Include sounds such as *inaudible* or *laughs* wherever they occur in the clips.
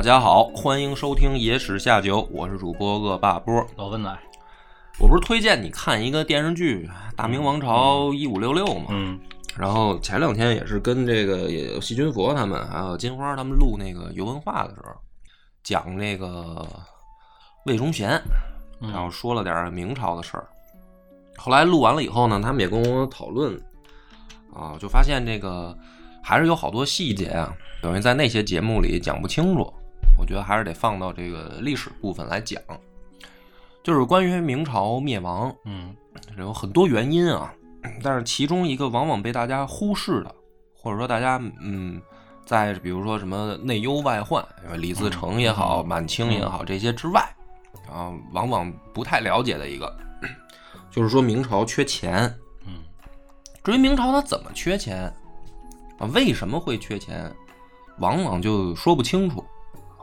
大家好，欢迎收听《野史下酒》，我是主播恶霸波。老温仔，我不是推荐你看一个电视剧《大明王朝一五六六》吗？嗯，然后前两天也是跟这个也有细菌佛他们，还有金花他们录那个游文化的时候，讲那个魏忠贤，嗯然后说了点明朝的事儿。后来录完了以后呢，他们也跟我讨论，啊，就发现这个还是有好多细节啊，等于在那些节目里讲不清楚。我觉得还是得放到这个历史部分来讲，就是关于明朝灭亡，嗯。有很多原因啊，但是其中一个往往被大家忽视的，或者说大家嗯，在比如说什么内忧外患，李自成也好，嗯。满清也好，这些之外，啊，往往不太了解的一个，就是说明朝缺钱。嗯。至于明朝它怎么缺钱啊，为什么会缺钱，往往就说不清楚，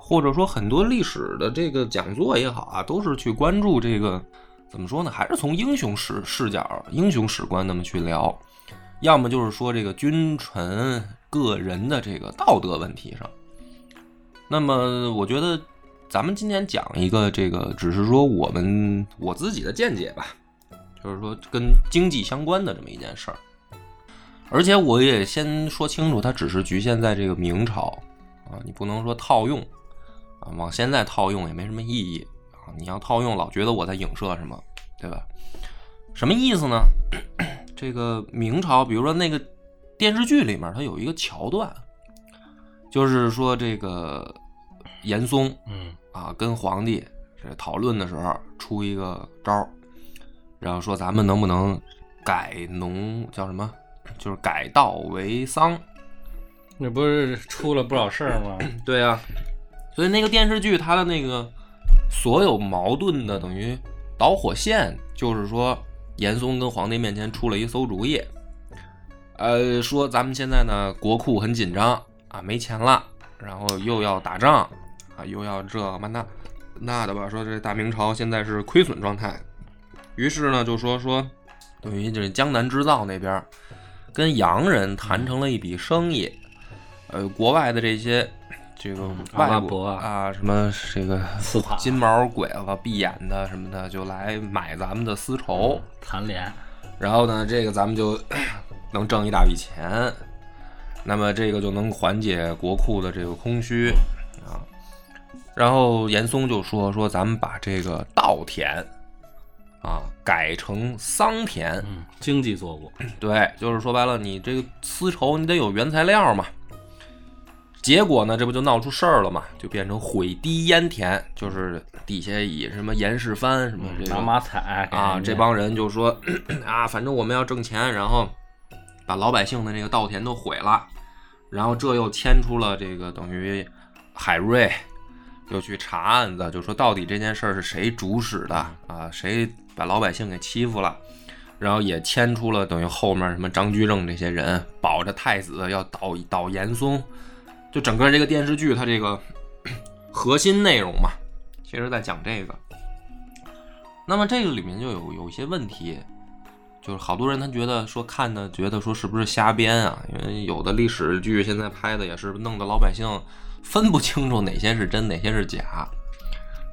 或者说很多历史的这个讲座也好啊，都是去关注这个怎么说呢？还是从英雄史视角、英雄史观那么去聊，要么就是说这个君臣个人的这个道德问题上。那么我觉得咱们今天讲一个这个，只是说我们我自己的见解吧，就是说跟经济相关的这么一件事儿。而且我也先说清楚，它只是局限在这个明朝啊，你不能说套用啊，往现在套用也没什么意义啊。你要套用，老觉得我在影射什么，对吧？什么意思呢？这个明朝，比如说那个电视剧里面，它有一个桥段，就是说这个严嵩嗯啊跟皇帝这讨论的时候出一个招儿，然后说咱们能不能改农叫什么？就是改稻为桑。那不是出了不少事儿吗？*coughs* 对啊，所以那个电视剧它的那个所有矛盾的等于导火线，就是说严嵩跟皇帝面前出了一馊主意，呃，说咱们现在呢国库很紧张啊，没钱了，然后又要打仗啊，又要这嘛那那的吧，说这大明朝现在是亏损状态，于是呢就说说等于就是江南织造那边跟洋人谈成了一笔生意。呃，国外的这些这个阿拉外国伯啊啊，什么这个斯坦金毛鬼子、闭眼的什么的，就来买咱们的丝绸，残联，然后呢，这个咱们就 *clears throat* 能挣一大笔钱，那么这个就能缓解国库的这个空虚。啊。然后严嵩就说说咱们把这个稻田啊改成桑田，嗯，经济作物，对，就是说白了，你这个丝绸你得有原材料嘛。结果呢，这不就闹出事儿了嘛？就变成毁堤淹田，就是底下以什么严世蕃什么这个拿马彩啊，这帮人就说 *clears throat* 啊，反正我们要挣钱，然后把老百姓的这个稻田都毁了，然后这又牵出了这个等于海瑞又去查案子，就说到底这件事儿是谁主使的啊？谁把老百姓给欺负了？然后也牵出了等于后面什么张居正这些人保着太子要倒倒严嵩，就整个这个电视剧它这个 *coughs* 核心内容嘛，其实在讲这个。那么这个里面就有有一些问题，就是好多人他觉得说看的觉得说是不是瞎编啊？因为有的历史剧现在拍的也是弄得老百姓分不清楚哪些是真哪些是假。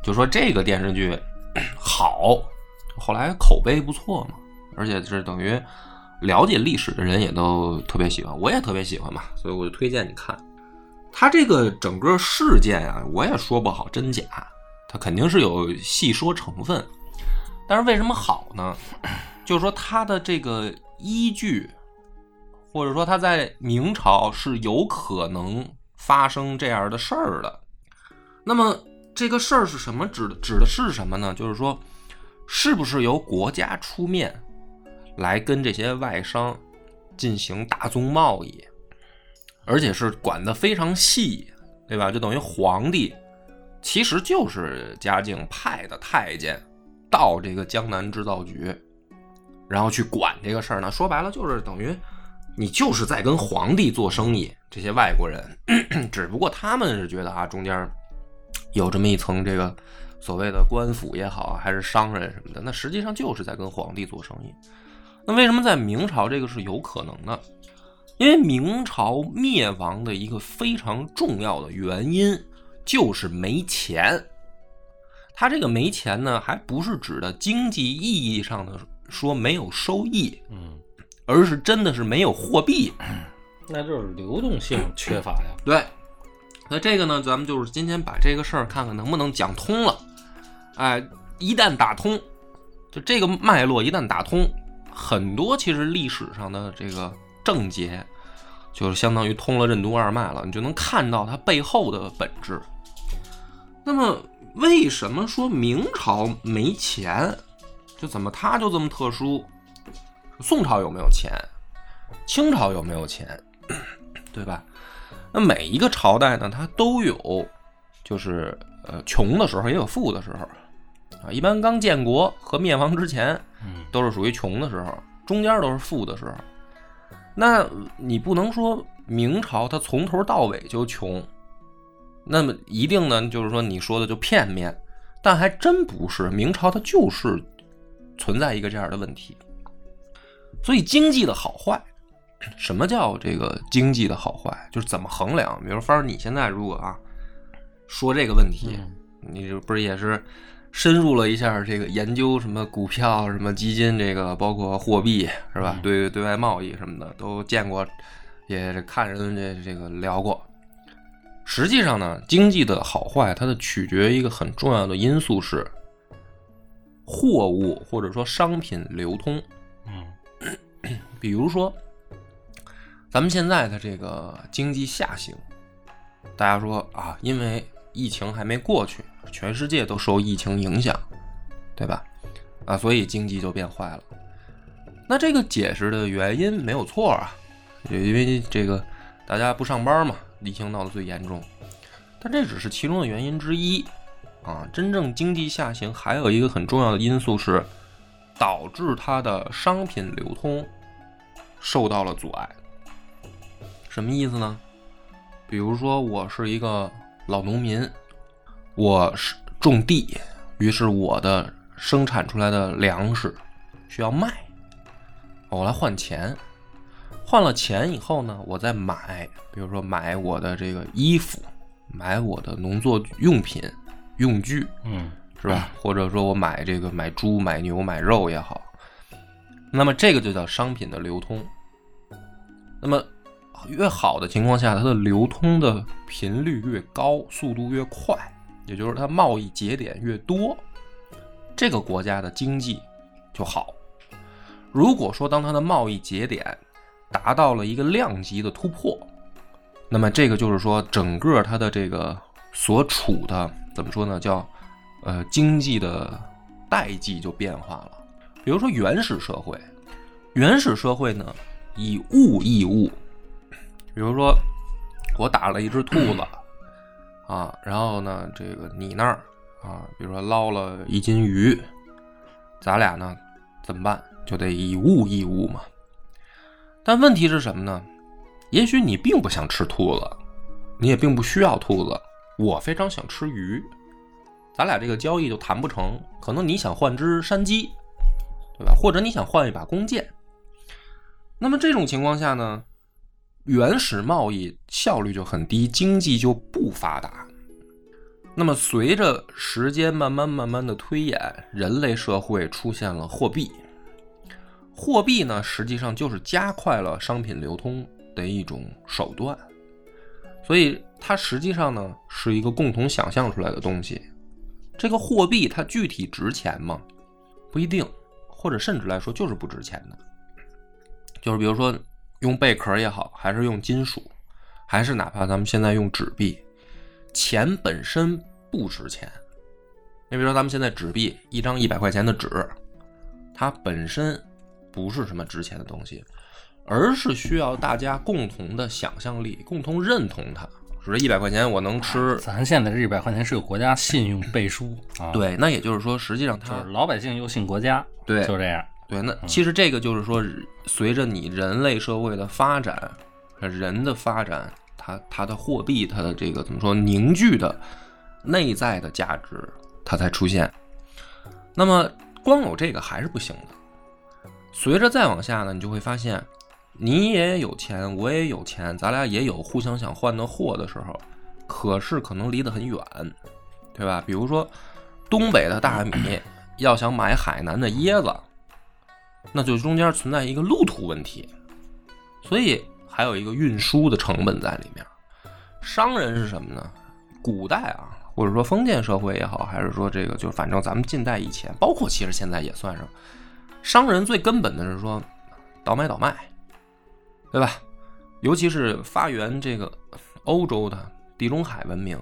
就说这个电视剧 *coughs* 好，后来口碑不错嘛，而且是等于了解历史的人也都特别喜欢，我也特别喜欢嘛，所以我就推荐你看。它这个整个事件啊，我也说不好真假，它肯定是有戏说成分。但是为什么好呢？就是说它的这个依据，或者说它在明朝是有可能发生这样的事儿的。那么这个事儿是什么？指的指的是什么呢？就是说，是不是由国家出面来跟这些外商进行大宗贸易，而且是管得非常细，对吧？就等于皇帝其实就是嘉靖派的太监到这个江南制造局，然后去管这个事儿呢。说白了就是等于你就是在跟皇帝做生意。这些外国人，*clears throat* 只不过他们是觉得啊，中间有这么一层这个所谓的官府也好，还是商人什么的，那实际上就是在跟皇帝做生意。那为什么在明朝这个是有可能呢？因为明朝灭亡的一个非常重要的原因就是没钱。他这个没钱呢，还不是指的经济意义上的说没有收益，嗯，而是真的是没有货币。*clears throat* 那就是流动性缺乏呀。对，那这个呢，咱们就是今天把这个事儿看看能不能讲通了。哎，一旦打通，就这个脉络一旦打通，很多其实历史上的这个症结，就是相当于通了任督二脉了，你就能看到它背后的本质。那么，为什么说明朝没钱？就怎么它就这么特殊？宋朝有没有钱？清朝有没有钱？*coughs* 对吧？那每一个朝代呢，它都有，就是呃穷的时候，也有富的时候啊。一般刚建国和灭亡之前，嗯，都是属于穷的时候，中间都是富的时候。那你不能说明朝它从头到尾就穷，那么一定呢，就是说你说的就片面，但还真不是，明朝它就是存在一个这样的问题。所以经济的好坏。什么叫这个经济的好坏？就是怎么衡量？比如，方儿，你现在如果啊说这个问题，你这不是也是深入了一下这个研究什么股票、什么基金，这个包括货币是吧？对对外贸易什么的都见过，也看人这这个聊过。实际上呢，经济的好坏，它的取决于一个很重要的因素是货物或者说商品流通。嗯，*clears throat* 比如说。咱们现在的这个经济下行，大家说啊，因为疫情还没过去，全世界都受疫情影响，对吧？啊，所以经济就变坏了。那这个解释的原因没有错啊，因为这个大家不上班嘛，疫情闹得最严重。但这只是其中的原因之一啊，真正经济下行还有一个很重要的因素是，导致它的商品流通受到了阻碍。什么意思呢？比如说，我是一个老农民，我是种地，于是我的生产出来的粮食需要卖，我来换钱，换了钱以后呢，我再买，比如说买我的这个衣服，买我的农作用品、用具，嗯，是吧？或者说我买这个买猪、买牛、买肉也好，那么这个就叫商品的流通，那么。越好的情况下，它的流通的频率越高，速度越快，也就是它贸易节点越多，这个国家的经济就好。如果说当它的贸易节点达到了一个量级的突破，那么这个就是说整个它的这个所处的怎么说呢？叫呃经济的代际就变化了。比如说原始社会，原始社会呢以物易物。比如说，我打了一只兔子，*clears throat* 啊，然后呢，这个你那儿啊，比如说捞了一斤鱼，咱俩呢怎么办？就得以物易物嘛。但问题是什么呢？也许你并不想吃兔子，你也并不需要兔子，我非常想吃鱼，咱俩这个交易就谈不成。可能你想换只山鸡，对吧？或者你想换一把弓箭。那么这种情况下呢？原始贸易效率就很低，经济就不发达。那么随着时间慢慢慢慢的推演，人类社会出现了货币。货币呢，实际上就是加快了商品流通的一种手段。所以它实际上呢是一个共同想象出来的东西。这个货币它具体值钱吗？不一定，或者甚至来说就是不值钱的。就是比如说。用贝壳也好，还是用金属，还是哪怕咱们现在用纸币，钱本身不值钱。你比如说，咱们现在纸币一张一百块钱的纸，它本身不是什么值钱的东西，而是需要大家共同的想象力，共同认同它，说这一百块钱我能吃。咱现在这一百块钱是个国家信用背书啊，，对，那也就是说，实际上它就是老百姓又信国家，对就这样。对，那其实这个就是说，随着你人类社会的发展，人的发展，它它的货币，它的这个怎么说凝聚的内在的价值，它才出现。那么光有这个还是不行的。随着再往下呢，你就会发现，你也有钱，我也有钱，咱俩也有互相想换的货的时候，可是可能离得很远，对吧？比如说东北的大米 *coughs* 要想买海南的椰子。那就中间存在一个路途问题，所以还有一个运输的成本在里面。商人是什么呢？古代啊，或者说封建社会也好，还是说这个，就是反正咱们近代以前，包括其实现在也算上，商人最根本的是说倒买倒卖，对吧？尤其是发源这个欧洲的地中海文明，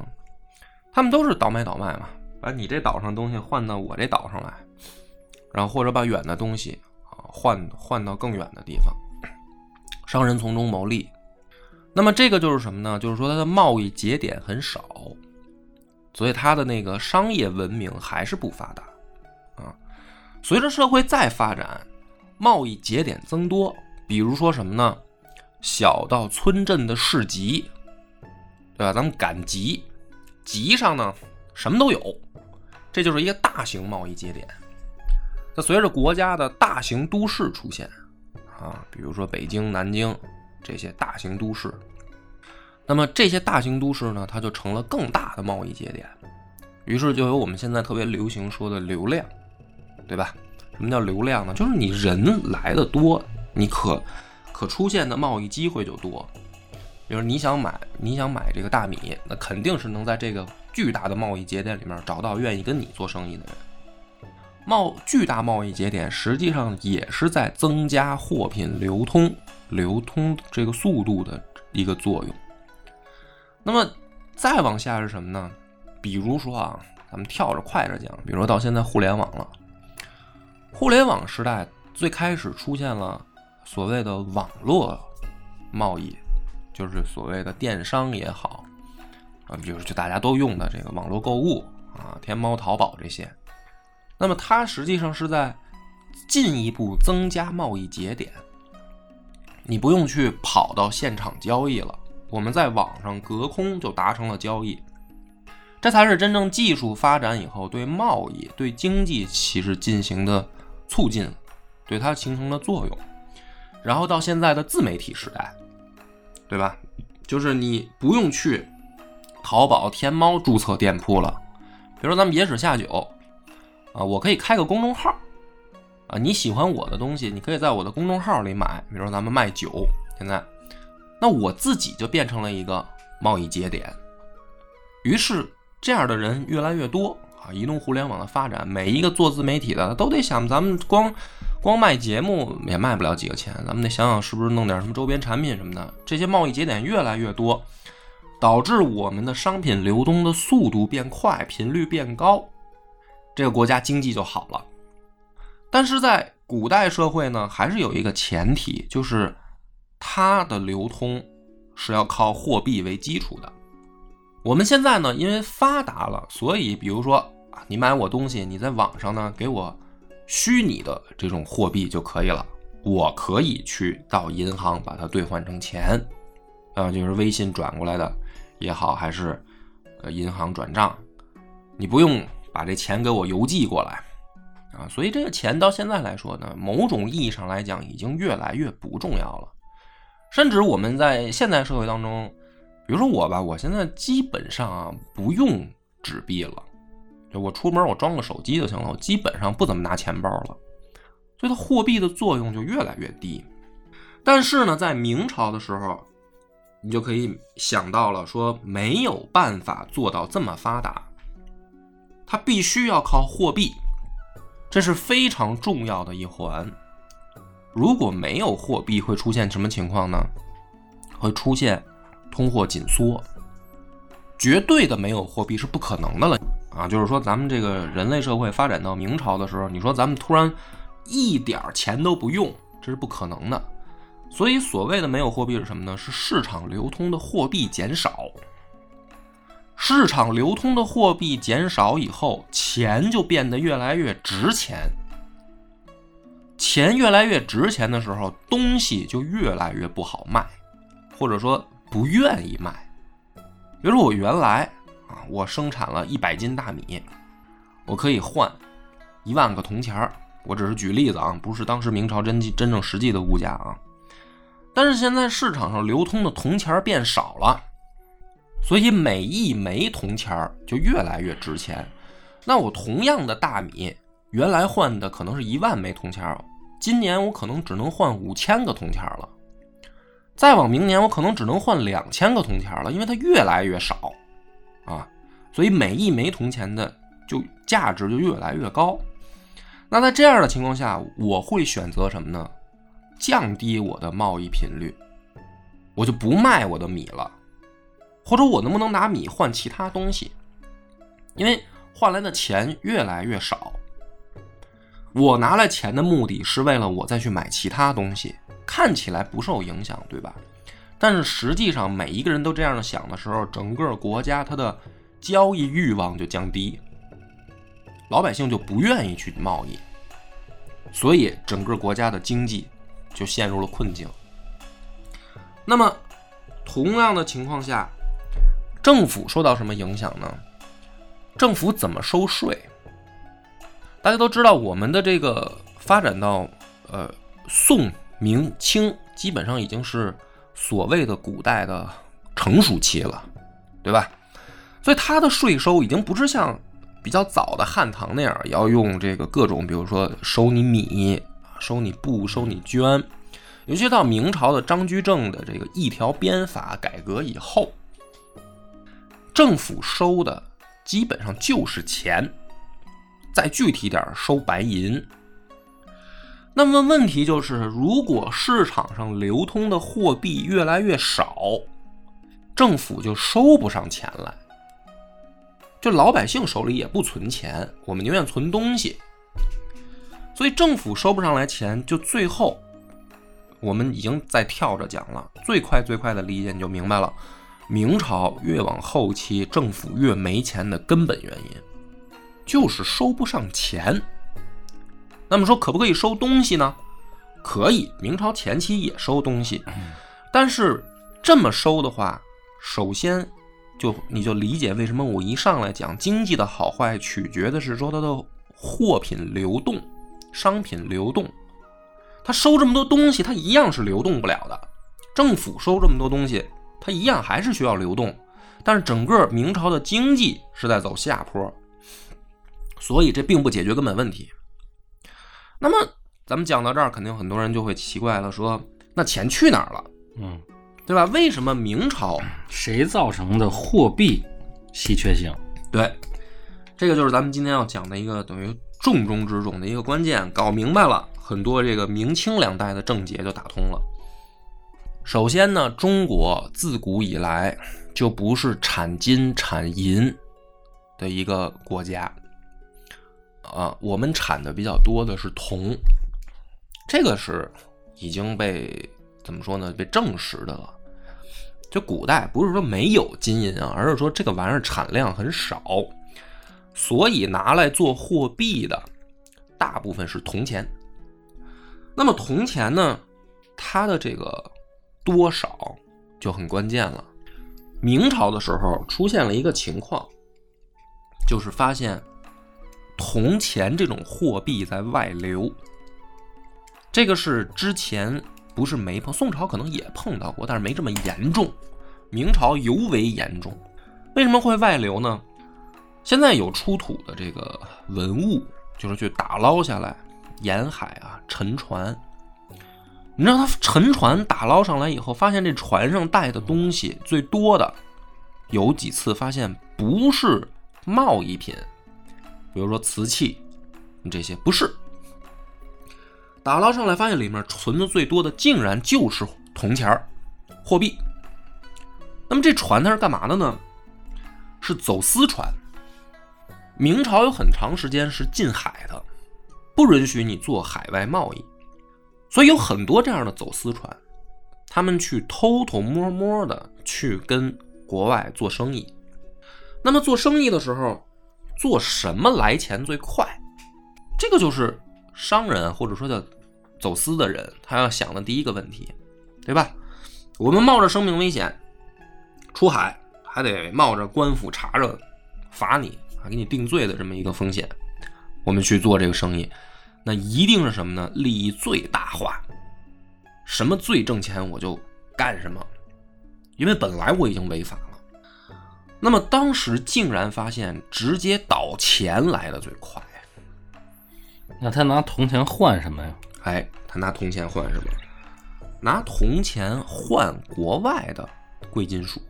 他们都是倒买倒卖嘛，把你这岛上东西换到我这岛上来，然后或者把远的东西。换换到更远的地方，商人从中牟利。那么这个就是什么呢？就是说它的贸易节点很少，所以它的那个商业文明还是不发达啊。随着社会再发展，贸易节点增多，比如说什么呢？小到村镇的市集，对吧？咱们赶集，集上呢什么都有，这就是一个大型贸易节点。那随着国家的大型都市出现，啊，比如说北京、南京这些大型都市，那么这些大型都市呢，它就成了更大的贸易节点，于是就有我们现在特别流行说的流量，对吧？什么叫流量呢？就是你人来的多，你可可出现的贸易机会就多。比如你想买，你想买这个大米，那肯定是能在这个巨大的贸易节点里面找到愿意跟你做生意的人。贸巨大贸易节点实际上也是在增加货品流通、流通这个速度的一个作用。那么再往下是什么呢？比如说啊，咱们跳着快着讲，比如说到现在互联网了，互联网时代最开始出现了所谓的网络贸易，就是所谓的电商也好啊，比如就大家都用的这个网络购物啊，天猫、淘宝这些。那么它实际上是在进一步增加贸易节点，你不用去跑到现场交易了，我们在网上隔空就达成了交易，这才是真正技术发展以后对贸易、对经济其实进行的促进，对它形成的作用。然后到现在的自媒体时代，对吧？就是你不用去淘宝、天猫注册店铺了，比如说咱们野史下酒。啊，我可以开个公众号，啊，你喜欢我的东西，你可以在我的公众号里买。比如说咱们卖酒，现在，那我自己就变成了一个贸易节点。于是这样的人越来越多啊，移动互联网的发展，每一个做自媒体的都得想，咱们光光卖节目也卖不了几个钱，咱们得想想是不是弄点什么周边产品什么的。这些贸易节点越来越多，导致我们的商品流动的速度变快，频率变高。这个国家经济就好了，但是在古代社会呢，还是有一个前提，就是它的流通是要靠货币为基础的。我们现在呢，因为发达了，所以比如说啊，你买我东西，你在网上呢给我虚拟的这种货币就可以了，我可以去到银行把它兑换成钱，啊，就是微信转过来的也好，还是呃银行转账，你不用。把这钱给我邮寄过来，啊，所以这个钱到现在来说呢，某种意义上来讲已经越来越不重要了。甚至我们在现代社会当中，比如说我吧，我现在基本上啊不用纸币了，就我出门我装个手机就行了，我基本上不怎么拿钱包了，所以它货币的作用就越来越低。但是呢，在明朝的时候，你就可以想到了，说没有办法做到这么发达。它必须要靠货币，这是非常重要的一环。如果没有货币，会出现什么情况呢？会出现通货紧缩，绝对的没有货币是不可能的了啊！就是说，咱们这个人类社会发展到明朝的时候，你说咱们突然一点钱都不用，这是不可能的。所以，所谓的没有货币是什么呢？是市场流通的货币减少。市场流通的货币减少以后，钱就变得越来越值钱。钱越来越值钱的时候，东西就越来越不好卖，或者说不愿意卖。比如说，我原来啊，我生产了一百斤大米，我可以换一万个铜钱儿。我只是举例子啊，不是当时明朝真真正实际的物价啊。但是现在市场上流通的铜钱变少了，所以每一枚铜钱儿就越来越值钱。那我同样的大米，原来换的可能是一万枚铜钱儿，今年我可能只能换五千个铜钱儿了。再往明年，我可能只能换两千个铜钱了，因为它越来越少啊。所以每一枚铜钱的就价值就越来越高。那在这样的情况下，我会选择什么呢？降低我的贸易频率，我就不卖我的米了，或者我能不能拿米换其他东西？因为换来的钱越来越少，我拿来钱的目的是为了我再去买其他东西，看起来不受影响，对吧？但是实际上，每一个人都这样想的时候，整个国家它的交易欲望就降低。老百姓就不愿意去贸易，所以整个国家的经济就陷入了困境。那么，同样的情况下，政府受到什么影响呢？政府怎么收税？大家都知道，我们的这个发展到呃宋、明、清，基本上已经是所谓的古代的成熟期了，对吧？所以它的税收已经不是像。比较早的汉唐那样，要用这个各种，比如说收你米、收你布、收你绢。尤其到明朝的张居正的这个一条鞭法改革以后，政府收的基本上就是钱，再具体点收白银。那么问题就是，如果市场上流通的货币越来越少，政府就收不上钱来。就老百姓手里也不存钱，我们宁愿存东西，所以政府收不上来钱，就最后我们已经在跳着讲了。最快最快的理解你就明白了，明朝越往后期，政府越没钱的根本原因就是收不上钱。那么说可不可以收东西呢？可以，明朝前期也收东西，但是这么收的话，首先。就你就理解为什么我一上来讲经济的好坏取决的是说它的货品流动、商品流动，它收这么多东西，它一样是流动不了的。政府收这么多东西，它一样还是需要流动，但是整个明朝的经济是在走下坡，所以这并不解决根本问题。那么咱们讲到这儿，肯定很多人就会奇怪了，说那钱去哪儿了？嗯。对吧？为什么明朝 *clears throat* 谁造成的货币稀缺性？对，这个就是咱们今天要讲的一个等于重中之重的一个关键。搞明白了，很多这个明清两代的症结就打通了。首先呢，中国自古以来就不是产金产银的一个国家，啊，我们产的比较多的是铜，这个是已经被。怎么说呢？被证实的了。就古代不是说没有金银啊，而是说这个玩意儿产量很少，所以拿来做货币的大部分是铜钱。那么铜钱呢，它的这个多少就很关键了。明朝的时候出现了一个情况，就是发现铜钱这种货币在外流，这个是之前。不是没碰，宋朝可能也碰到过，但是没这么严重。明朝尤为严重。为什么会外流呢？现在有出土的这个文物，就是去打捞下来，沿海啊沉船。你知道他沉船打捞上来以后，发现这船上带的东西最多的有几次发现不是贸易品，比如说瓷器这些不是。打捞上来，发现里面存的最多的，竟然就是铜钱儿、货币。那么这船它是干嘛的呢？是走私船。明朝有很长时间是禁海的，不允许你做海外贸易，所以有很多这样的走私船，他们去偷偷摸摸的去跟国外做生意。那么做生意的时候，做什么来钱最快？这个就是商人或者说叫走私的人他要想的第一个问题，对吧？我们冒着生命危险出海，还得冒着官府查着罚你啊，给你定罪的这么一个风险，我们去做这个生意，那一定是什么呢？利益最大化，什么最挣钱我就干什么，因为本来我已经违法了。那么当时竟然发现，直接倒钱来的最快。那他拿铜钱换什么呀？哎，他拿铜钱换什么？拿铜钱换国外的贵金属。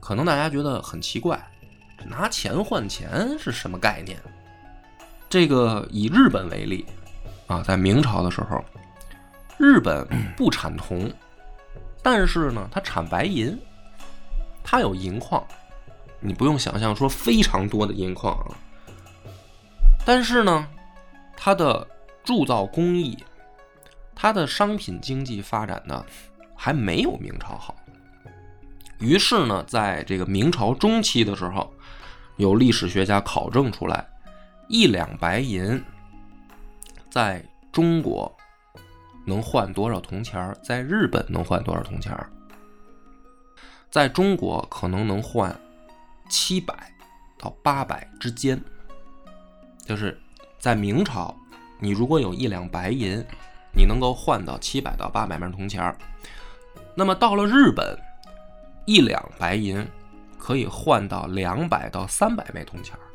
可能大家觉得很奇怪，拿钱换钱是什么概念？这个以日本为例啊，在明朝的时候，日本不产铜，但是呢，它产白银。它有银矿，你不用想象说非常多的银矿啊。但是呢，它的铸造工艺，它的商品经济发展呢，还没有明朝好。于是呢，在这个明朝中期的时候，有历史学家考证出来，一两白银在中国能换多少铜钱在日本能换多少铜钱在中国可能能换七百到八百之间，就是在明朝，你如果有一两白银，你能够换到七百到八百枚铜钱儿。那么到了日本，一两白银可以换到两百到三百枚铜钱儿。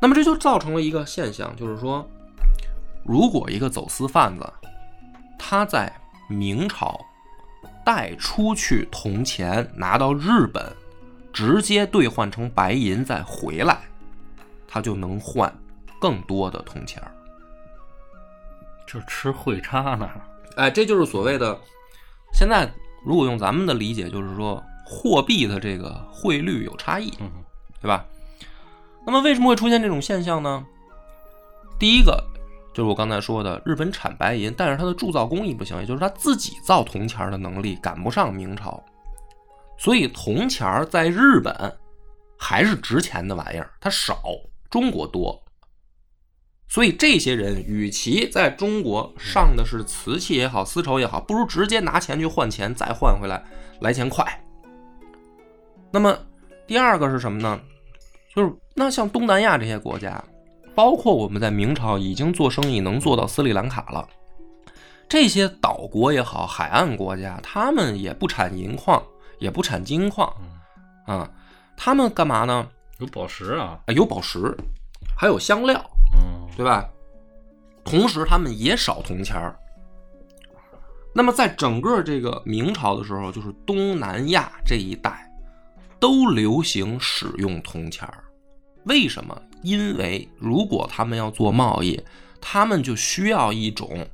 那么这就造成了一个现象，就是说，如果一个走私贩子他在明朝。带出去铜钱拿到日本，直接兑换成白银再回来，他就能换更多的铜钱儿。就吃汇差呢？哎，这就是所谓的现在如果用咱们的理解，就是说货币的这个汇率有差异，对吧？那么为什么会出现这种现象呢？第一个。就是我刚才说的，日本产白银，但是它的铸造工艺不行，也就是它自己造铜钱的能力赶不上明朝，所以铜钱在日本还是值钱的玩意儿，它少，中国多。所以这些人与其在中国上的是瓷器也好，丝绸也好，不如直接拿钱去换钱，再换回来，来钱快。那么第二个是什么呢？就是那像东南亚这些国家。包括我们在明朝已经做生意能做到斯里兰卡了，这些岛国也好，海岸国家，他们也不产银矿，也不产金矿，啊，他们干嘛呢？有宝石啊，有宝石，还有香料，嗯，对吧？同时，他们也少铜钱儿。那么，在整个这个明朝的时候，就是东南亚这一带都流行使用铜钱儿。为什么？因为如果他们要做贸易，他们就需要一种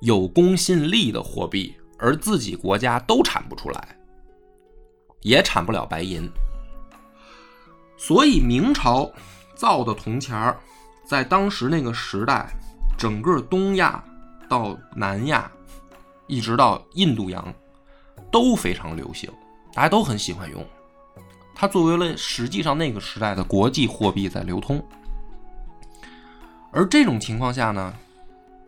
有公信力的货币，而自己国家都产不出来，也产不了白银。所以明朝造的铜钱儿，在当时那个时代，整个东亚到南亚，一直到印度洋，都非常流行，大家都很喜欢用。它作为了实际上那个时代的国际货币在流通，而这种情况下呢，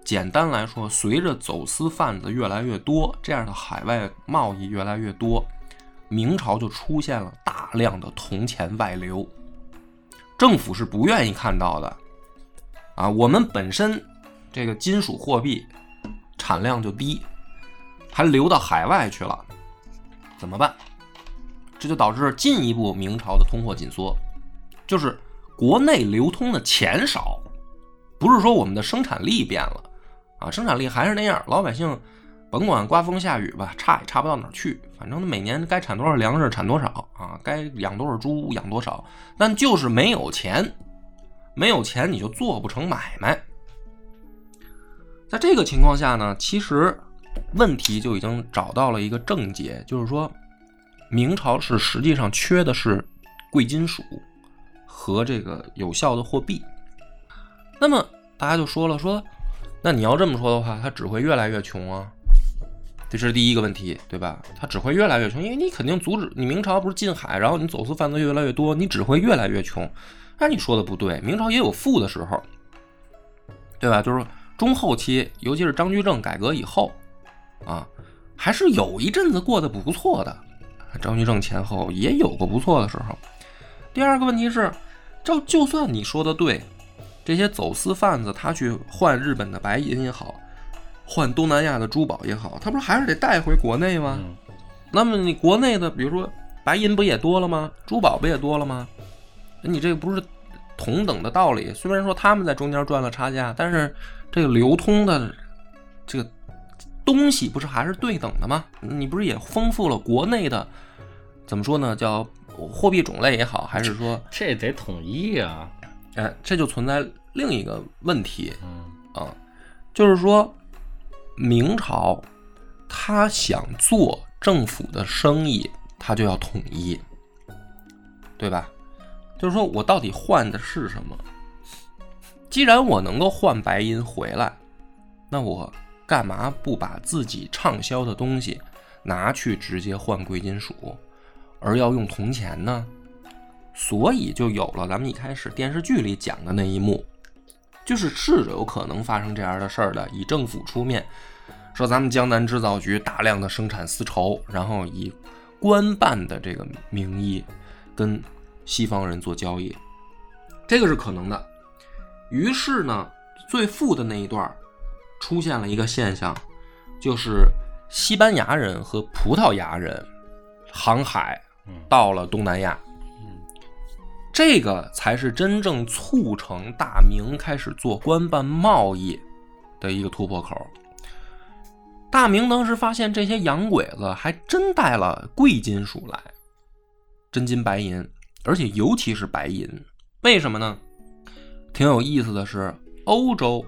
简单来说，随着走私贩子越来越多，这样的海外贸易越来越多，明朝就出现了大量的铜钱外流，政府是不愿意看到的，啊，我们本身这个金属货币产量就低，还流到海外去了，怎么办？这就导致进一步明朝的通货紧缩，就是国内流通的钱少，不是说我们的生产力变了啊，生产力还是那样，老百姓甭管刮风下雨吧，差也差不到哪儿去，反正每年该产多少粮食产多少啊，该养多少猪养多少，但就是没有钱，没有钱你就做不成买卖。在这个情况下呢，其实问题就已经找到了一个症结，就是说。明朝是实际上缺的是贵金属和这个有效的货币。那么大家就说了，说那你要这么说的话，它只会越来越穷啊。这是第一个问题，对吧？它只会越来越穷，因为你肯定阻止你明朝不是禁海，然后你走私犯罪越来越多，你只会越来越穷。那你说的不对，明朝也有富的时候，对吧？就是中后期，尤其是张居正改革以后，啊，还是有一阵子过得不错的。张居正前后也有过不错的时候。第二个问题是，就就算你说的对，这些走私贩子他去换日本的白银也好，换东南亚的珠宝也好，他不是还是得带回国内吗？嗯那么你国内的，比如说白银不也多了吗？珠宝不也多了吗？你这个不是同等的道理？虽然说他们在中间赚了差价，但是这个流通的这个东西不是还是对等的吗？你不是也丰富了国内的怎么说呢？叫货币种类也好，还是说，这得统一啊、哎，这就存在另一个问题嗯啊，就是说明朝他想做政府的生意，他就要统一，对吧？就是说我到底换的是什么？既然我能够换白银回来，那我干嘛不把自己畅销的东西拿去直接换贵金属，而要用铜钱呢？所以就有了咱们一开始电视剧里讲的那一幕，就是是有可能发生这样的事儿的，以政府出面，说咱们江南制造局大量的生产丝绸，然后以官办的这个名义跟西方人做交易，这个是可能的。于是呢，最富的那一段出现了一个现象，就是西班牙人和葡萄牙人航海嗯到了东南亚，嗯这个才是真正促成大明开始做官办贸易的一个突破口。大明当时发现这些洋鬼子还真带了贵金属来，真金白银，而且尤其是白银。为什么呢？挺有意思的是，欧洲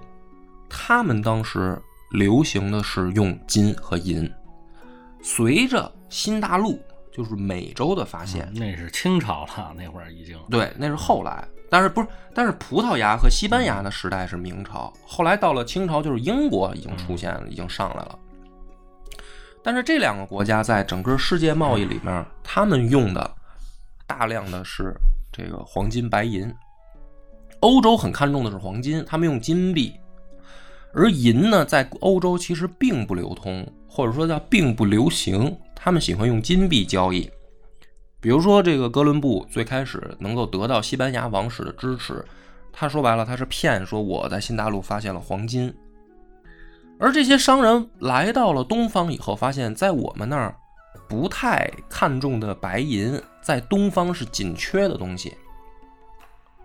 他们当时流行的是用金和银，随着新大陆就是美洲的发现，那是清朝了，那会儿已经对，那是后来，但是不是？但是葡萄牙和西班牙的时代是明朝，后来到了清朝，就是英国已经出现了，已经上来了。但是这两个国家在整个世界贸易里面，他们用的大量的是这个黄金、白银。欧洲很看重的是黄金，他们用金币，而银呢，在欧洲其实并不流通，或者说叫并不流行，他们喜欢用金币交易。比如说，这个哥伦布最开始能够得到西班牙王室的支持，他说白了，他是骗说我在新大陆发现了黄金，而这些商人来到了东方以后，发现，在我们那儿不太看重的白银，在东方是紧缺的东西，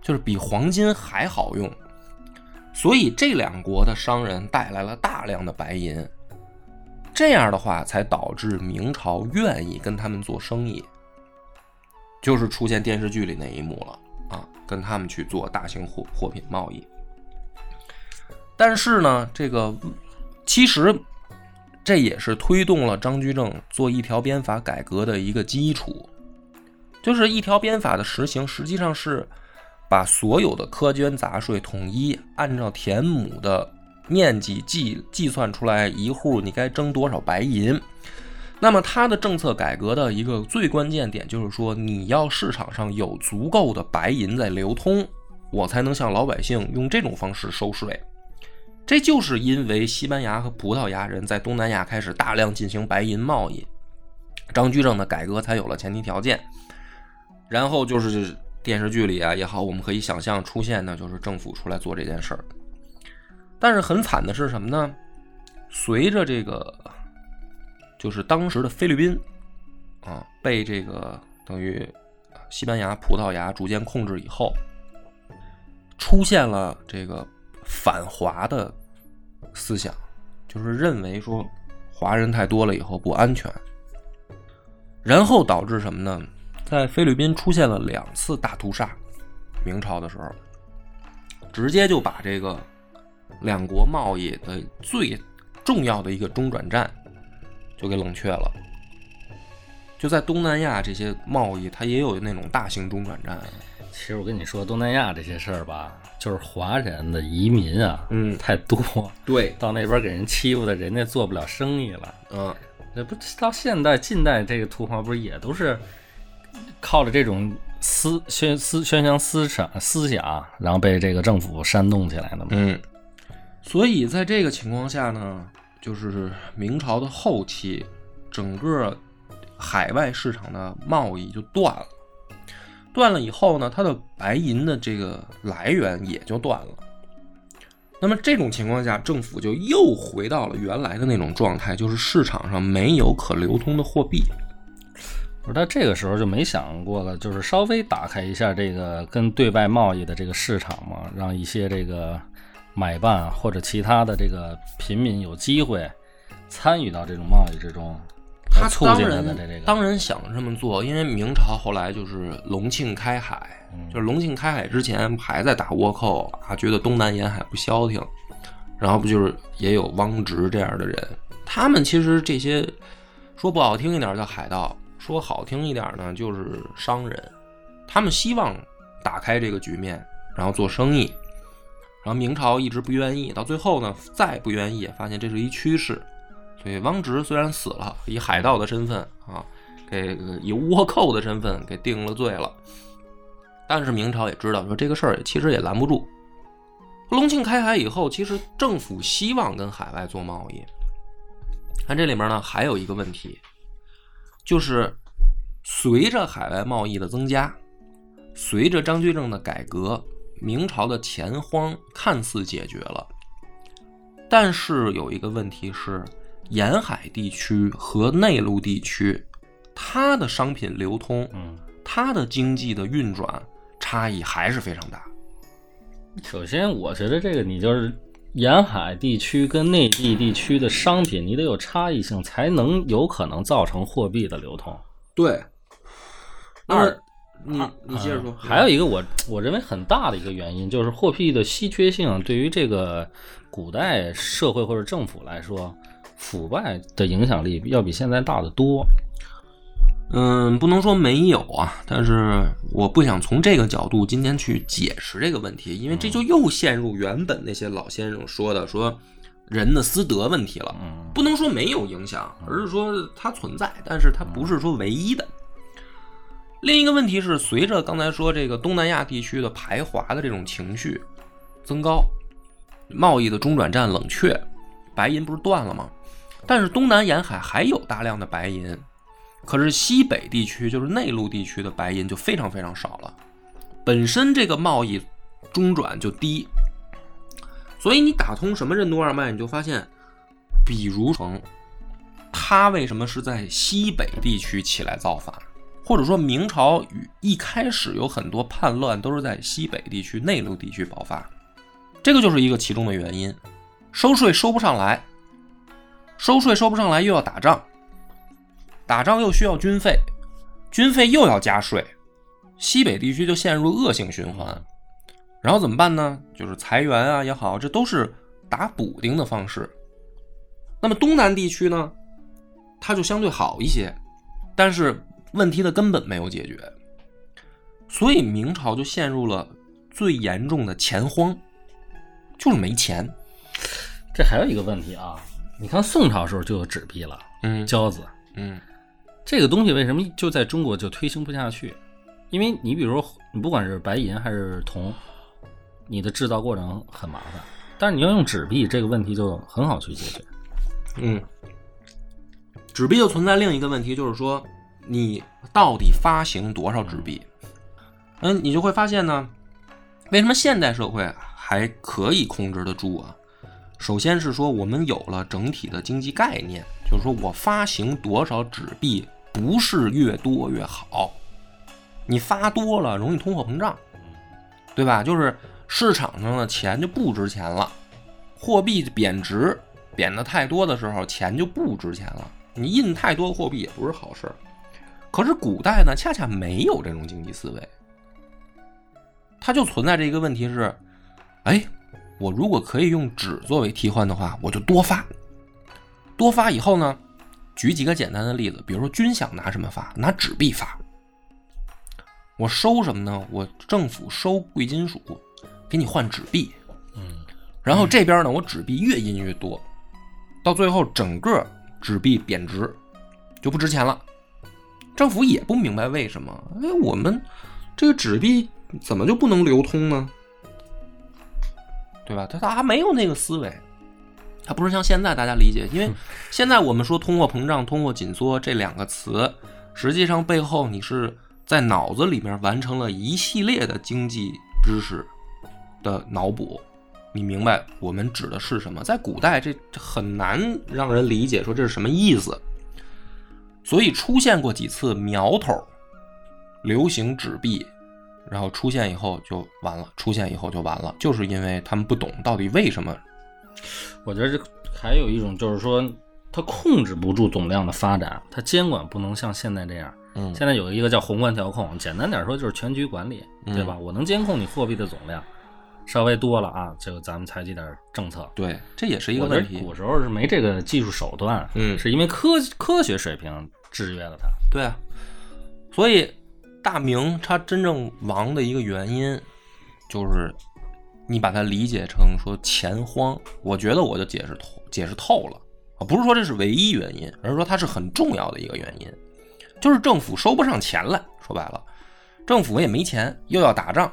就是比黄金还好用，所以这两国的商人带来了大量的白银，这样的话才导致明朝愿意跟他们做生意。就是出现电视剧里那一幕了啊，跟他们去做大型货货品贸易。但是呢，这个其实这也是推动了张居正做一条鞭法改革的一个基础，就是一条鞭法的实行，实际上是把所有的苛捐杂税统一按照田亩的面积计计算出来，一户你该征多少白银。那么它的政策改革的一个最关键点就是说，你要市场上有足够的白银在流通，我才能向老百姓用这种方式收税。这就是因为西班牙和葡萄牙人在东南亚开始大量进行白银贸易，张居正的改革才有了前提条件。然后就是电视剧里啊也好，我们可以想象出现的就是政府出来做这件事儿。但是很惨的是什么呢？随着这个。就是当时的菲律宾，啊，被这个等于西班牙、葡萄牙逐渐控制以后，出现了这个反华的思想，就是认为说华人太多了以后不安全，然后导致什么呢？在菲律宾出现了两次大屠杀，明朝的时候，直接就把这个两国贸易的最重要的一个中转站。就给冷却了。就在东南亚这些贸易，它也有那种大型中转站。其实我跟你说，东南亚这些事儿吧，就是华人的移民啊，嗯太多，对，到那边给人欺负的，人家做不了生意了。嗯，那不到现代近代这个图画不是也都是靠着这种思宣思宣扬思想思想，然后被这个政府煽动起来的嘛？嗯，所以在这个情况下呢，就是明朝的后期，整个海外市场的贸易就断了。断了以后呢，它的白银的这个来源也就断了。那么这种情况下，政府就又回到了原来的那种状态，就是市场上没有可流通的货币。不是，他这个时候就没想过了，就是稍微打开一下这个跟对外贸易的这个市场嘛，让一些这个买办或者其他的这个平民有机会参与到这种贸易之中。他促进他当然的这个，当然想这么做，因为明朝后来就是隆庆开海，嗯就是隆庆开海之前还在打倭寇啊，觉得东南沿海不消停，然后不就是也有汪直这样的人，他们其实这些说不好听一点叫海盗，说好听一点呢就是商人，他们希望打开这个局面，然后做生意，然后明朝一直不愿意，到最后呢再不愿意，发现这是一趋势。所以汪直虽然死了，以海盗的身份啊，给以倭寇的身份给定了罪了，但是明朝也知道说这个事儿其实也拦不住。隆庆开海以后，其实政府希望跟海外做贸易，看这里面呢还有一个问题，就是随着海外贸易的增加，随着张居正的改革，明朝的钱荒看似解决了，但是有一个问题是。沿海地区和内陆地区，它的商品流通，嗯，它的经济的运转差异还是非常大。首先我觉得这个你就是沿海地区跟内地地区的商品，你得有差异性，才能有可能造成货币的流通。对，二，你你接着说。嗯还有一个我我认为很大的一个原因，就是货币的稀缺性对于这个古代社会或者政府来说，腐败的影响力要比现在大得多。嗯，不能说没有啊，但是我不想从这个角度今天去解释这个问题，因为这就又陷入原本那些老先生说的说人的私德问题了。嗯不能说没有影响，而是说它存在，但是它不是说唯一的。另一个问题是，随着刚才说这个东南亚地区的排华的这种情绪增高，贸易的中转站冷却，白银不是断了吗？但是东南沿海还有大量的白银，可是西北地区就是内陆地区的白银就非常非常少了，本身这个贸易中转就低，所以你打通什么任督二脉，你就发现，比如城，他为什么是在西北地区起来造反？或者说明朝与一开始有很多叛乱都是在西北地区、内陆地区爆发，这个就是一个其中的原因。收税收不上来，收税收不上来又要打仗，打仗又需要军费，军费又要加税，西北地区就陷入恶性循环。然后怎么办呢？就是裁员啊也好，这都是打补丁的方式。那么东南地区呢，它就相对好一些，但是问题的根本没有解决，所以明朝就陷入了最严重的钱荒，就是没钱。这还有一个问题啊，你看宋朝时候就有纸币了，嗯交子嗯这个东西为什么就在中国就推行不下去？因为你比如说，你不管是白银还是铜，你的制造过程很麻烦，但是你要用纸币，这个问题就很好去解决。嗯，纸币就存在另一个问题，就是说你到底发行多少纸币？嗯，你就会发现呢，为什么现代社会还可以控制得住啊？首先是说我们有了整体的经济概念，就是说我发行多少纸币不是越多越好，你发多了容易通货膨胀，对吧？就是市场上的钱就不值钱了，货币贬值，贬的太多的时候，钱就不值钱了。你印太多货币也不是好事儿。可是古代呢，恰恰没有这种经济思维，它就存在这一个问题是，哎，我如果可以用纸作为替换的话，我就多发，多发以后呢，举几个简单的例子，比如说军饷拿什么发？拿纸币发。我收什么呢？我政府收贵金属，给你换纸币。嗯，然后这边呢，我纸币越印越多，到最后整个纸币贬值，就不值钱了。政府也不明白为什么，哎，我们这个纸币怎么就不能流通呢？对吧？他他还没有那个思维，他不是像现在大家理解，因为现在我们说通货膨胀、通货紧缩这两个词，实际上背后你是在脑子里面完成了一系列的经济知识的脑补，你明白我们指的是什么？在古代这很难让人理解，说这是什么意思。所以出现过几次苗头，流行纸币，然后出现以后就完了，出现以后就完了，就是因为他们不懂到底为什么。我觉得这还有一种就是说，它控制不住总量的发展，它监管不能像现在这样。嗯现在有一个叫宏观调控，简单点说就是全局管理，对吧？嗯我能监控你货币的总量，稍微多了啊，就咱们采取点政策。对，这也是一个问题。古时候是没这个技术手段，嗯是因为科科学水平制约了它。对啊，所以大明它真正亡的一个原因，就是你把它理解成说钱荒，我觉得我就解释透解释透了。啊，不是说这是唯一原因，而是说它是很重要的一个原因，就是政府收不上钱来，说白了，政府也没钱，又要打仗。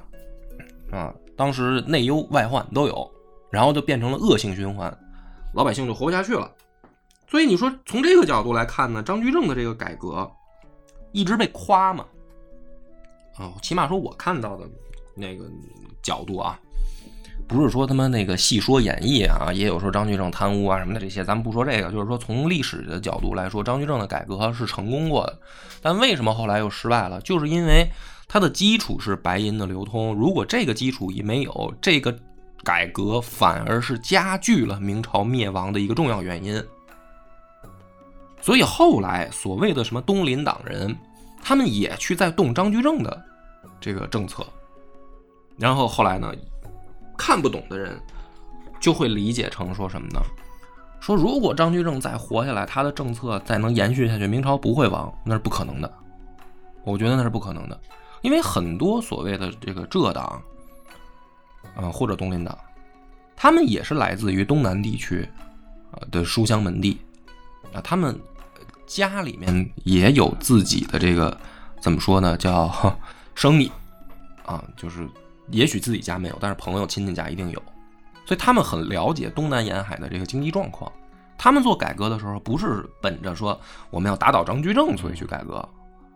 啊，当时内忧外患都有，然后就变成了恶性循环，老百姓就活不下去了。所以你说从这个角度来看呢，张居正的这个改革一直被夸嘛，啊，起码说我看到的那个角度啊，不是说他妈那个戏说演绎啊，也有说张居正贪污啊什么的这些，咱们不说这个，就是说从历史的角度来说，张居正的改革是成功过的，但为什么后来又失败了？就是因为它的基础是白银的流通，如果这个基础一没有，这个改革反而是加剧了明朝灭亡的一个重要原因。所以后来所谓的什么东林党人，他们也去在动张居正的这个政策，然后后来呢，看不懂的人就会理解成说什么呢？说如果张居正再活下来，他的政策再能延续下去，明朝不会亡，那是不可能的。我觉得那是不可能的，因为很多所谓的这个浙党，啊、或者东林党，他们也是来自于东南地区啊的书香门第啊，他们家里面也有自己的这个怎么说呢，叫 *laughs* 生意啊，就是也许自己家没有，但是朋友亲戚家一定有，所以他们很了解东南沿海的这个经济状况。他们做改革的时候，不是本着说我们要打倒张居正所以去改革，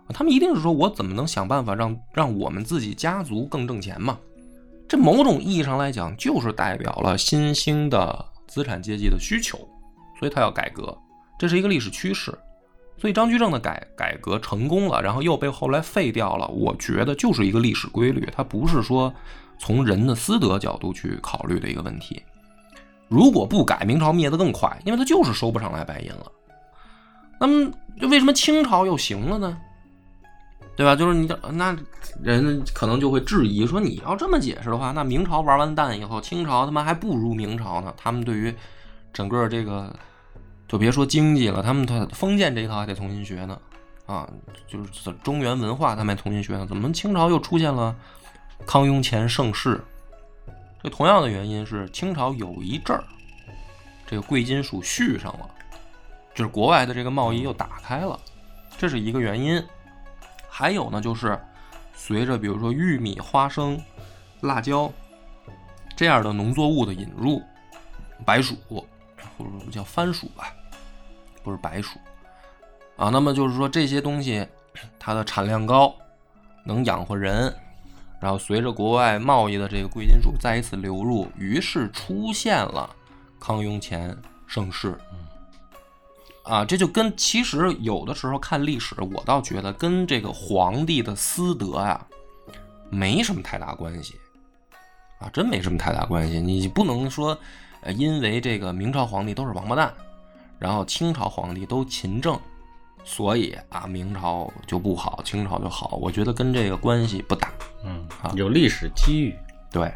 他们一定是说我怎么能想办法让让我们自己家族更挣钱嘛。这某种意义上来讲，就是代表了新兴的资产阶级的需求，所以他要改革，这是一个历史趋势。所以张居正的改改革成功了，然后又被后来废掉了，我觉得就是一个历史规律，它不是说从人的私德角度去考虑的一个问题。如果不改，明朝灭得更快，因为它就是收不上来白银了。那么，就为什么清朝又行了呢？对吧？就是你那人可能就会质疑说，你要这么解释的话，那明朝玩完蛋以后，清朝他妈还不如明朝呢。他们对于整个这个，就别说经济了，他们他封建这一套还得重新学呢。啊，就是中原文化他们还重新学呢。怎么清朝又出现了康雍乾盛世？这同样的原因是清朝有一阵儿，这个贵金属续上了，就是国外的这个贸易又打开了，这是一个原因。还有呢，就是随着比如说玉米、花生、辣椒这样的农作物的引入，白薯或者叫番薯吧，不是白薯啊。那么就是说这些东西它的产量高，能养活人，然后随着国外贸易的这个贵金属再一次流入，于是出现了康雍乾盛世。啊，这就跟其实有的时候看历史，我倒觉得跟这个皇帝的私德啊、没什么太大关系，啊，真没什么太大关系。你不能说，呃，因为这个明朝皇帝都是王八蛋，然后清朝皇帝都勤政，所以啊，明朝就不好，清朝就好。我觉得跟这个关系不大。嗯啊，有历史机遇。对，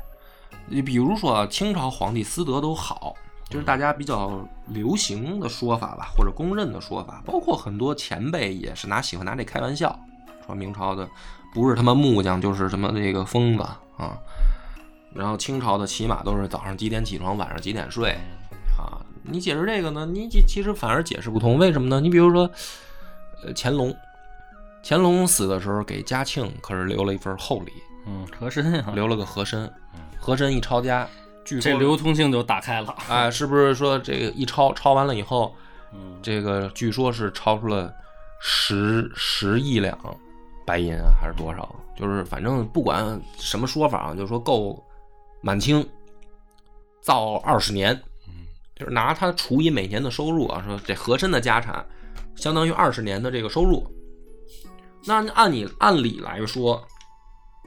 你比如说啊清朝皇帝私德都好，就是大家比较流行的说法吧，或者公认的说法，包括很多前辈也是拿喜欢拿这开玩笑，说明朝的不是他妈木匠就是什么这个疯子啊，然后清朝的起码都是早上几点起床，晚上几点睡啊。你解释这个呢，你其其实反而解释不通，为什么呢？你比如说，呃乾隆。乾隆死的时候给嘉庆可是留了一份厚礼，嗯，和珅啊，留了个和珅。和珅一抄家，据说这流通性就打开了。*laughs* 哎，是不是说这个一抄抄完了以后，嗯，这个据说是抄出了十十亿两白银啊，还是多少？就是反正不管什么说法啊，就说够满清造二十年，嗯，就是拿他除以每年的收入啊，说这和珅的家产相当于二十年的这个收入。那按你按理来说，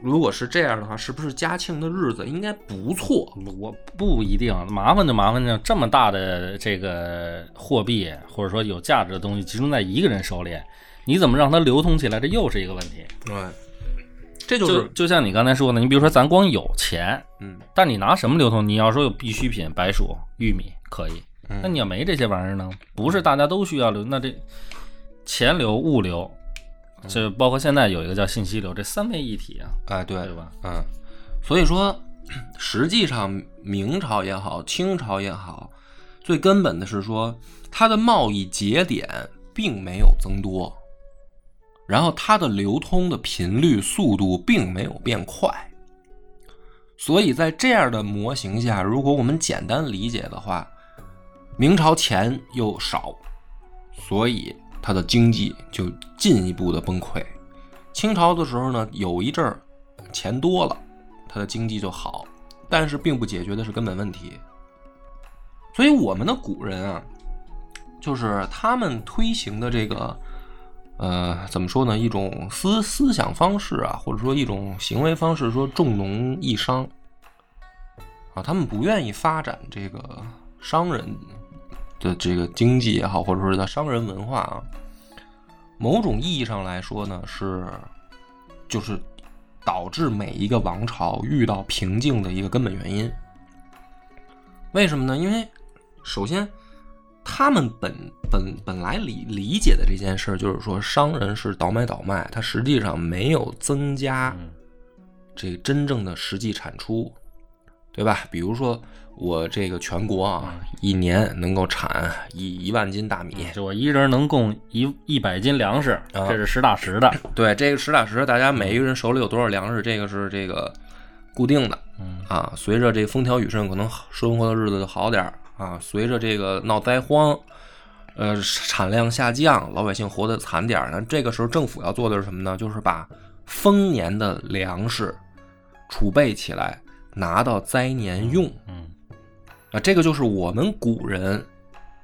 如果是这样的话，是不是嘉庆的日子应该不错？我不一定，麻烦就麻烦在这么大的这个货币或者说有价值的东西集中在一个人手里，你怎么让它流通起来？这又是一个问题。对，这就就是就像你刚才说的，你比如说咱光有钱，嗯，但你拿什么流通？你要说有必需品，白薯、玉米可以，嗯那你要没这些玩意儿呢？不是大家都需要流，那这钱流、物流，这包括现在有一个叫信息流，这三位一体啊，哎，对对吧？嗯，所以说，实际上明朝也好，清朝也好，最根本的是说，它的贸易节点并没有增多，然后它的流通的频率、速度并没有变快。所以在这样的模型下，如果我们简单理解的话，明朝钱又少，所以它的经济就进一步的崩溃。清朝的时候呢，有一阵儿钱多了，它的经济就好，但是并不解决的是根本问题。所以我们的古人啊，就是他们推行的这个，呃，怎么说呢？一种思思想方式啊，或者说一种行为方式，说重农抑商啊，他们不愿意发展这个商人的这个经济也好，或者说是他商人文化啊。某种意义上来说呢，是就是导致每一个王朝遇到瓶颈的一个根本原因。为什么呢？因为首先，他们本本本来理理解的这件事儿，就是说商人是倒买倒卖，他实际上没有增加嗯这真正的实际产出，对吧？比如说我这个全国啊，一年能够产一一万斤大米，就我一人能供一一百斤粮食，啊这是实打实的。*coughs* 对，这个实打实，大家每一个人手里有多少粮食，这个是这个固定的嗯啊。随着这风调雨顺，可能生活的日子就好点儿啊。随着这个闹灾荒，呃，产量下降，老百姓活得惨点儿呢。这个时候政府要做的是什么呢？就是把丰年的粮食储备起来，拿到灾年用。嗯啊，这个就是我们古人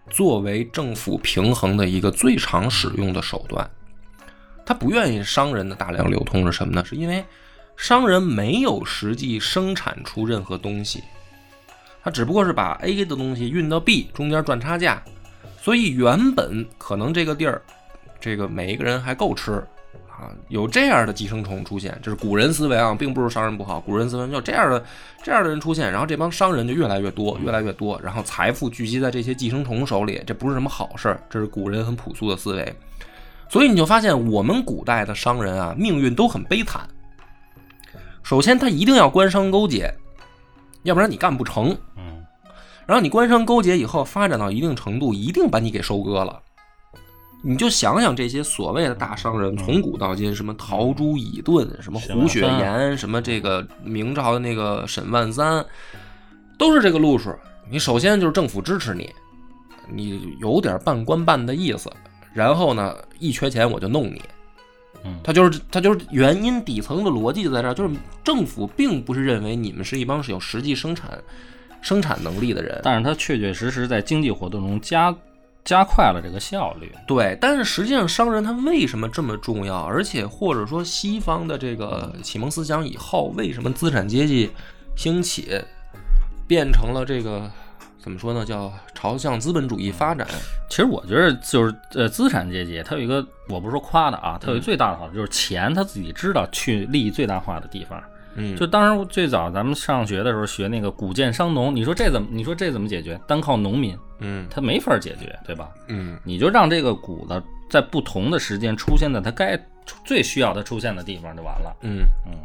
作为政府平衡的一个最常使用的手段。他不愿意商人的大量流通是什么呢？是因为商人没有实际生产出任何东西，他只不过是把 A 的东西运到 B，中间赚差价。所以原本可能这个地儿，这个每一个人还够吃啊，有这样的寄生虫出现，这是古人思维啊，并不是商人不好，古人思维就这样的这样的人出现，然后这帮商人就越来越多，越来越多，然后财富聚集在这些寄生虫手里，这不是什么好事儿，这是古人很朴素的思维。所以你就发现，我们古代的商人啊，命运都很悲惨。首先，他一定要官商勾结，要不然你干不成。嗯然后你官商勾结以后，发展到一定程度，一定把你给收割了。你就想想这些所谓的大商人，从古到今，什么陶朱乙顿，什么胡雪岩，什么这个明朝的那个沈万三，都是这个路数。你首先就是政府支持你，你有点半官半的意思，然后呢，一缺钱我就弄你。嗯他就是他就是原因底层的逻辑就在这儿，就是政府并不是认为你们是一帮是有实际生产生产能力的人，但是它确确实实在经济活动中加加快了这个效率。对，但是实际上商人他为什么这么重要？而且或者说西方的这个启蒙思想以后，为什么资产阶级兴起，变成了这个怎么说呢？叫朝向资本主义发展？其实我觉得就是呃，资产阶级它有一个，我不是说夸的啊，它有一个最大的好处就是钱，他自己知道去利益最大化的地方。嗯，就当时最早咱们上学的时候学那个古贱商农，你说这怎么？你说这怎么解决？单靠农民，嗯他没法解决，对吧？嗯你就让这个谷子在不同的时间出现在它该最需要它出现的地方就完了。嗯嗯，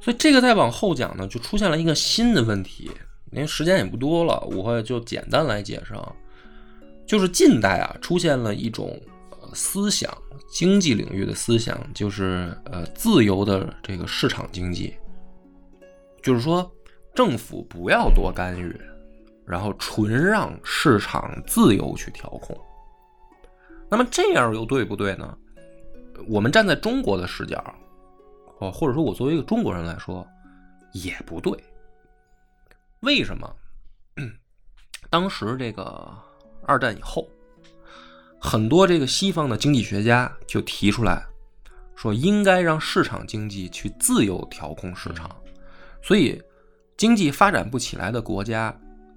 所以这个再往后讲呢，就出现了一个新的问题，因为时间也不多了，我会就简单来解释啊，就是近代啊出现了一种思想经济领域的思想，就是呃自由的这个市场经济，就是说政府不要多干预，然后纯让市场自由去调控。那么这样又对不对呢？我们站在中国的视角，哦，或者说我作为一个中国人来说，也不对。为什么？*clears throat* 当时这个二战以后，很多这个西方的经济学家就提出来，说应该让市场经济去自由调控市场。所以，经济发展不起来的国家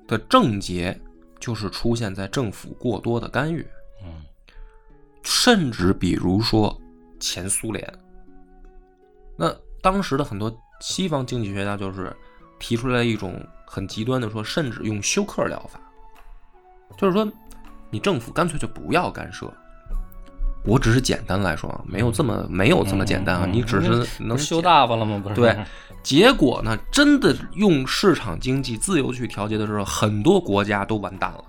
的症结就是出现在政府过多的干预。嗯，甚至比如说前苏联，那当时的很多西方经济学家就是提出来一种很极端的说，甚至用休克疗法，就是说你政府干脆就不要干涉。我只是简单来说，啊，没有这么没有这么简单啊，嗯你只是能修大发了吗？不是？对，结果呢，真的用市场经济自由去调节的时候，很多国家都完蛋了。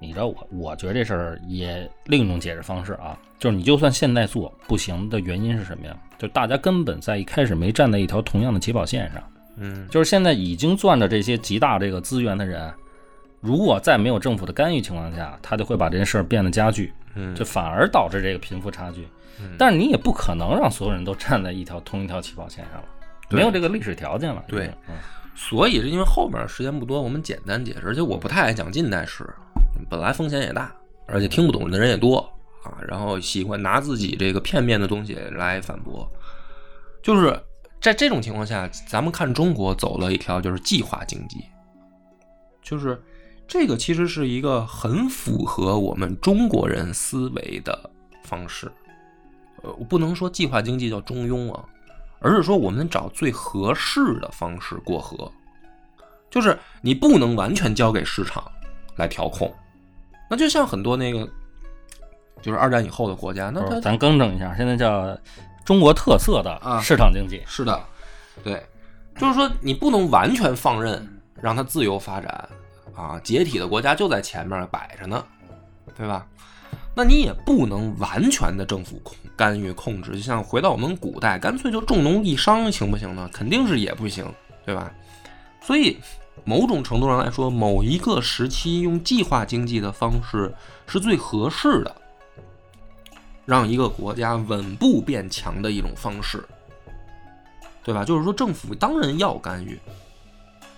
你知道我，我觉得这事儿也另一种解释方式啊，就是你就算现在做不行的原因是什么呀？就大家根本在一开始没站在一条同样的起跑线上。嗯，就是现在已经攥着这些极大这个资源的人，如果在没有政府的干预情况下，他就会把这件事儿变得加剧，嗯这反而导致这个贫富差距。嗯但是你也不可能让所有人都站在一条同一条起跑线上了，没有这个历史条件了。对嗯，所以是因为后面时间不多，我们简单解释。而且我不太爱讲近代史，本来风险也大，而且听不懂的人也多啊。然后喜欢拿自己这个片面的东西来反驳，就是在这种情况下，咱们看中国走了一条就是计划经济，就是这个其实是一个很符合我们中国人思维的方式。呃，我不能说计划经济叫中庸啊，而是说我们找最合适的方式过河，就是你不能完全交给市场来调控。那就像很多那个，就是二战以后的国家，那咱更正一下，现在叫中国特色的啊市场经济。是的，对，就是说你不能完全放任，让它自由发展啊。解体的国家就在前面摆着呢，对吧？那你也不能完全的政府控干预控制，就像回到我们古代，干脆就重农抑商，行不行呢？肯定是也不行，对吧？所以某种程度上来说，某一个时期用计划经济的方式是最合适的，让一个国家稳步变强的一种方式。对吧？就是说，政府当然要干预，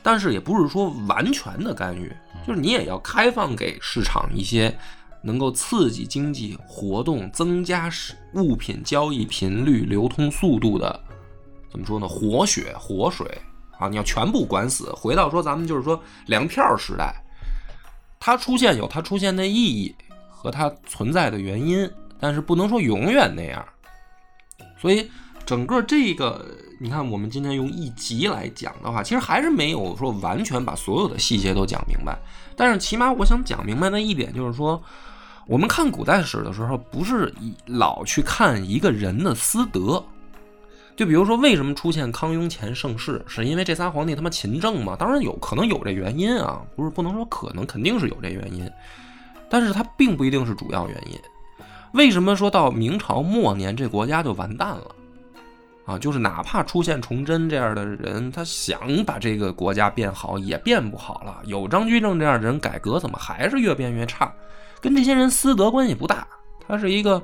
但是也不是说完全的干预，就是你也要开放给市场一些能够刺激经济活动、增加物品交易频率、流通速度的，怎么说呢？活血活水啊！你要全部管死。回到说，咱们就是说粮票时代，它出现有它出现的意义和它存在的原因，但是不能说永远那样。所以整个这个，你看我们今天用一集来讲的话，其实还是没有说完全把所有的细节都讲明白。但是起码我想讲明白的一点就是说，我们看古代史的时候，不是以老去看一个人的私德。就比如说，为什么出现康雍乾盛世，是因为这仨皇帝他妈勤政吗？当然有可能有这原因啊，不是不能说可能，肯定是有这原因，但是它并不一定是主要原因。为什么说到明朝末年这国家就完蛋了？啊，就是哪怕出现崇祯这样的人，他想把这个国家变好，也变不好了。有张居正这样的人，改革怎么还是越变越差？跟这些人私德关系不大，他是一个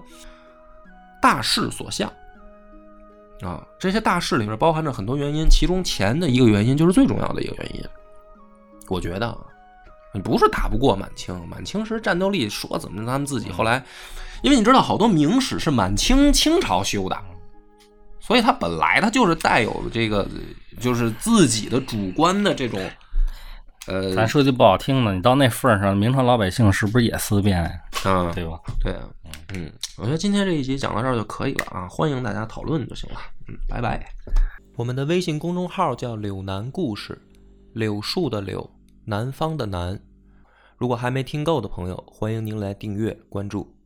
大势所向啊。这些大势里面包含着很多原因，其中钱的一个原因就是最重要的一个原因。我觉得啊，你不是打不过满清，满清时战斗力说怎么他们自己后来，因为你知道好多明史是满清清朝修的。所以它本来它就是带有这个，就是自己的主观的这种，呃，咱说句不好听的，你到那份儿上，明朝老百姓是不是也思辨呀？啊，对吧？对啊，嗯，我觉得今天这一集讲到这儿就可以了啊，欢迎大家讨论就行了，嗯，拜拜。我们的微信公众号叫“柳南故事”，柳树的柳，南方的南。如果还没听够的朋友，欢迎您来订阅关注。